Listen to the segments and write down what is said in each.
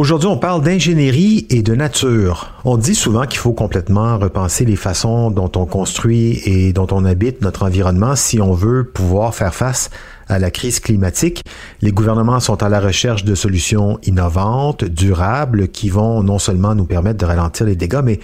Aujourd'hui, on parle d'ingénierie et de nature. On dit souvent qu'il faut complètement repenser les façons dont on construit et dont on habite notre environnement si on veut pouvoir faire face à la crise climatique. Les gouvernements sont à la recherche de solutions innovantes, durables, qui vont non seulement nous permettre de ralentir les dégâts, mais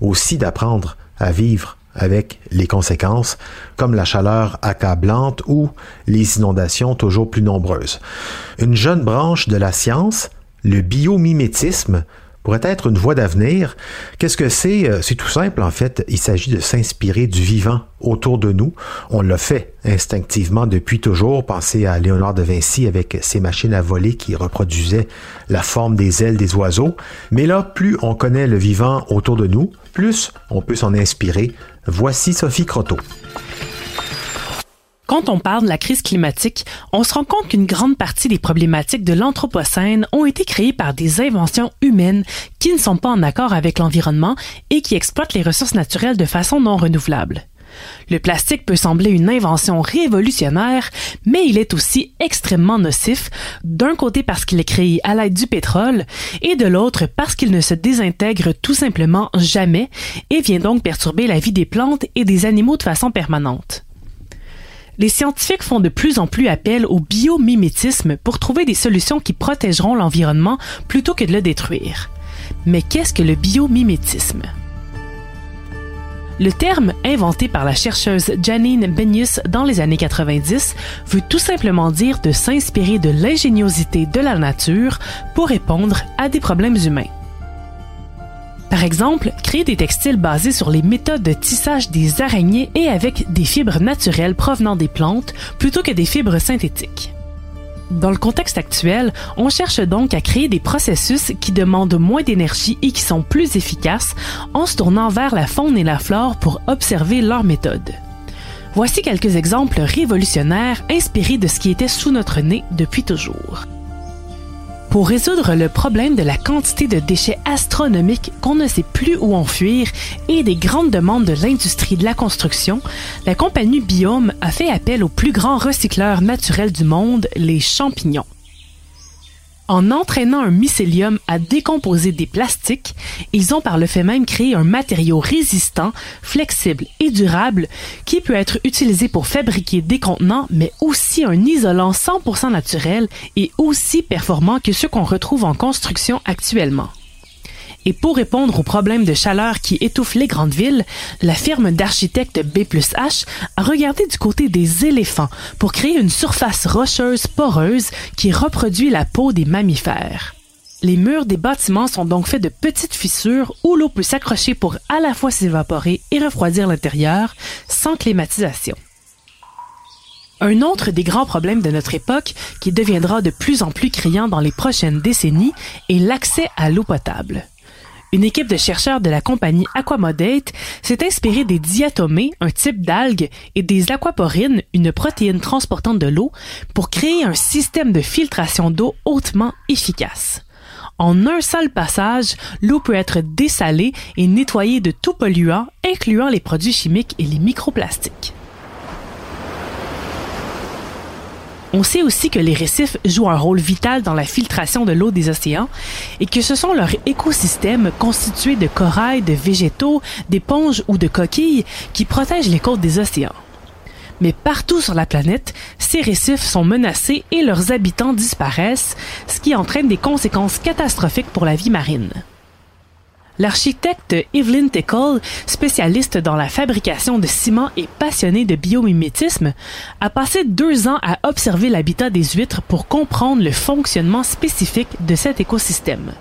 aussi d'apprendre à vivre avec les conséquences, comme la chaleur accablante ou les inondations toujours plus nombreuses. Une jeune branche de la science, le biomimétisme, pourrait être une voie d'avenir. Qu'est-ce que c'est? Euh, c'est tout simple, en fait. Il s'agit de s'inspirer du vivant autour de nous. On l'a fait instinctivement depuis toujours. Pensez à Léonard de Vinci avec ses machines à voler qui reproduisaient la forme des ailes des oiseaux. Mais là, plus on connaît le vivant autour de nous, plus on peut s'en inspirer. Voici Sophie Croteau. Quand on parle de la crise climatique, on se rend compte qu'une grande partie des problématiques de l'Anthropocène ont été créées par des inventions humaines qui ne sont pas en accord avec l'environnement et qui exploitent les ressources naturelles de façon non renouvelable. Le plastique peut sembler une invention révolutionnaire, mais il est aussi extrêmement nocif, d'un côté parce qu'il est créé à l'aide du pétrole, et de l'autre parce qu'il ne se désintègre tout simplement jamais et vient donc perturber la vie des plantes et des animaux de façon permanente les scientifiques font de plus en plus appel au biomimétisme pour trouver des solutions qui protégeront l'environnement plutôt que de le détruire. Mais qu'est-ce que le biomimétisme? Le terme, inventé par la chercheuse Janine Benyus dans les années 90, veut tout simplement dire de s'inspirer de l'ingéniosité de la nature pour répondre à des problèmes humains. Par exemple, créer des textiles basés sur les méthodes de tissage des araignées et avec des fibres naturelles provenant des plantes plutôt que des fibres synthétiques. Dans le contexte actuel, on cherche donc à créer des processus qui demandent moins d'énergie et qui sont plus efficaces en se tournant vers la faune et la flore pour observer leurs méthodes. Voici quelques exemples révolutionnaires inspirés de ce qui était sous notre nez depuis toujours. Pour résoudre le problème de la quantité de déchets astronomiques qu'on ne sait plus où en fuir et des grandes demandes de l'industrie de la construction, la compagnie Biome a fait appel au plus grand recycleur naturel du monde, les champignons. En entraînant un mycélium à décomposer des plastiques, ils ont par le fait même créé un matériau résistant, flexible et durable qui peut être utilisé pour fabriquer des contenants, mais aussi un isolant 100% naturel et aussi performant que ceux qu'on retrouve en construction actuellement. Et pour répondre aux problèmes de chaleur qui étouffent les grandes villes, la firme d'architectes B H a regardé du côté des éléphants pour créer une surface rocheuse poreuse qui reproduit la peau des mammifères. Les murs des bâtiments sont donc faits de petites fissures où l'eau peut s'accrocher pour à la fois s'évaporer et refroidir l'intérieur sans climatisation. Un autre des grands problèmes de notre époque, qui deviendra de plus en plus criant dans les prochaines décennies, est l'accès à l'eau potable. Une équipe de chercheurs de la compagnie Aquamodate s'est inspirée des diatomées, un type d'algues, et des aquaporines, une protéine transportante de l'eau, pour créer un système de filtration d'eau hautement efficace. En un seul passage, l'eau peut être dessalée et nettoyée de tout polluant, incluant les produits chimiques et les microplastiques. On sait aussi que les récifs jouent un rôle vital dans la filtration de l'eau des océans et que ce sont leurs écosystèmes constitués de corail, de végétaux, d'éponges ou de coquilles qui protègent les côtes des océans. Mais partout sur la planète, ces récifs sont menacés et leurs habitants disparaissent, ce qui entraîne des conséquences catastrophiques pour la vie marine. L'architecte Evelyn Tickle, spécialiste dans la fabrication de ciment et passionnée de biomimétisme, a passé deux ans à observer l'habitat des huîtres pour comprendre le fonctionnement spécifique de cet écosystème.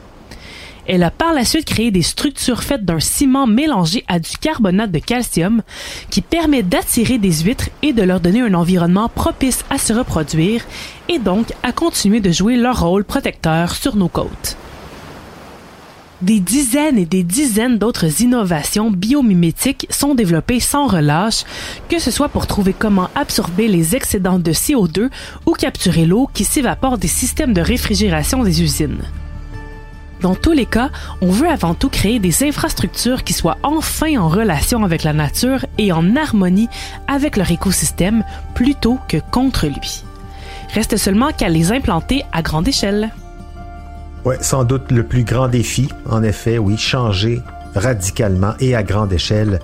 Elle a par la suite créé des structures faites d'un ciment mélangé à du carbonate de calcium qui permet d'attirer des huîtres et de leur donner un environnement propice à se reproduire et donc à continuer de jouer leur rôle protecteur sur nos côtes. Des dizaines et des dizaines d'autres innovations biomimétiques sont développées sans relâche, que ce soit pour trouver comment absorber les excédents de CO2 ou capturer l'eau qui s'évapore des systèmes de réfrigération des usines. Dans tous les cas, on veut avant tout créer des infrastructures qui soient enfin en relation avec la nature et en harmonie avec leur écosystème plutôt que contre lui. Reste seulement qu'à les implanter à grande échelle. Oui, sans doute le plus grand défi, en effet, oui, changer radicalement et à grande échelle.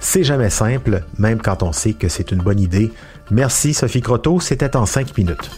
C'est jamais simple, même quand on sait que c'est une bonne idée. Merci Sophie Croteau, c'était en cinq minutes.